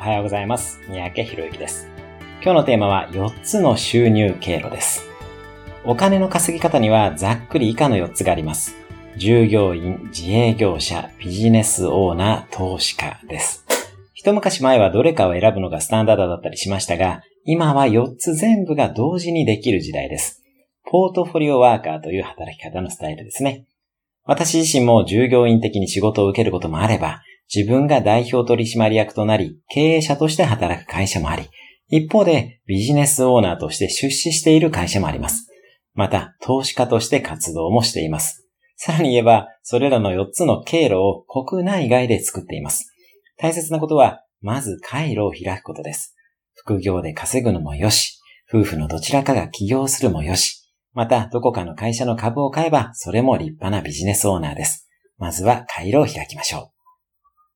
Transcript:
おはようございます。三宅博之です。今日のテーマは4つの収入経路です。お金の稼ぎ方にはざっくり以下の4つがあります。従業員、自営業者、ビジネスオーナー、投資家です。一昔前はどれかを選ぶのがスタンダードだったりしましたが、今は4つ全部が同時にできる時代です。ポートフォリオワーカーという働き方のスタイルですね。私自身も従業員的に仕事を受けることもあれば、自分が代表取締役となり、経営者として働く会社もあり、一方でビジネスオーナーとして出資している会社もあります。また、投資家として活動もしています。さらに言えば、それらの4つの経路を国内外で作っています。大切なことは、まず回路を開くことです。副業で稼ぐのもよし、夫婦のどちらかが起業するもよし、また、どこかの会社の株を買えば、それも立派なビジネスオーナーです。まずは回路を開きましょう。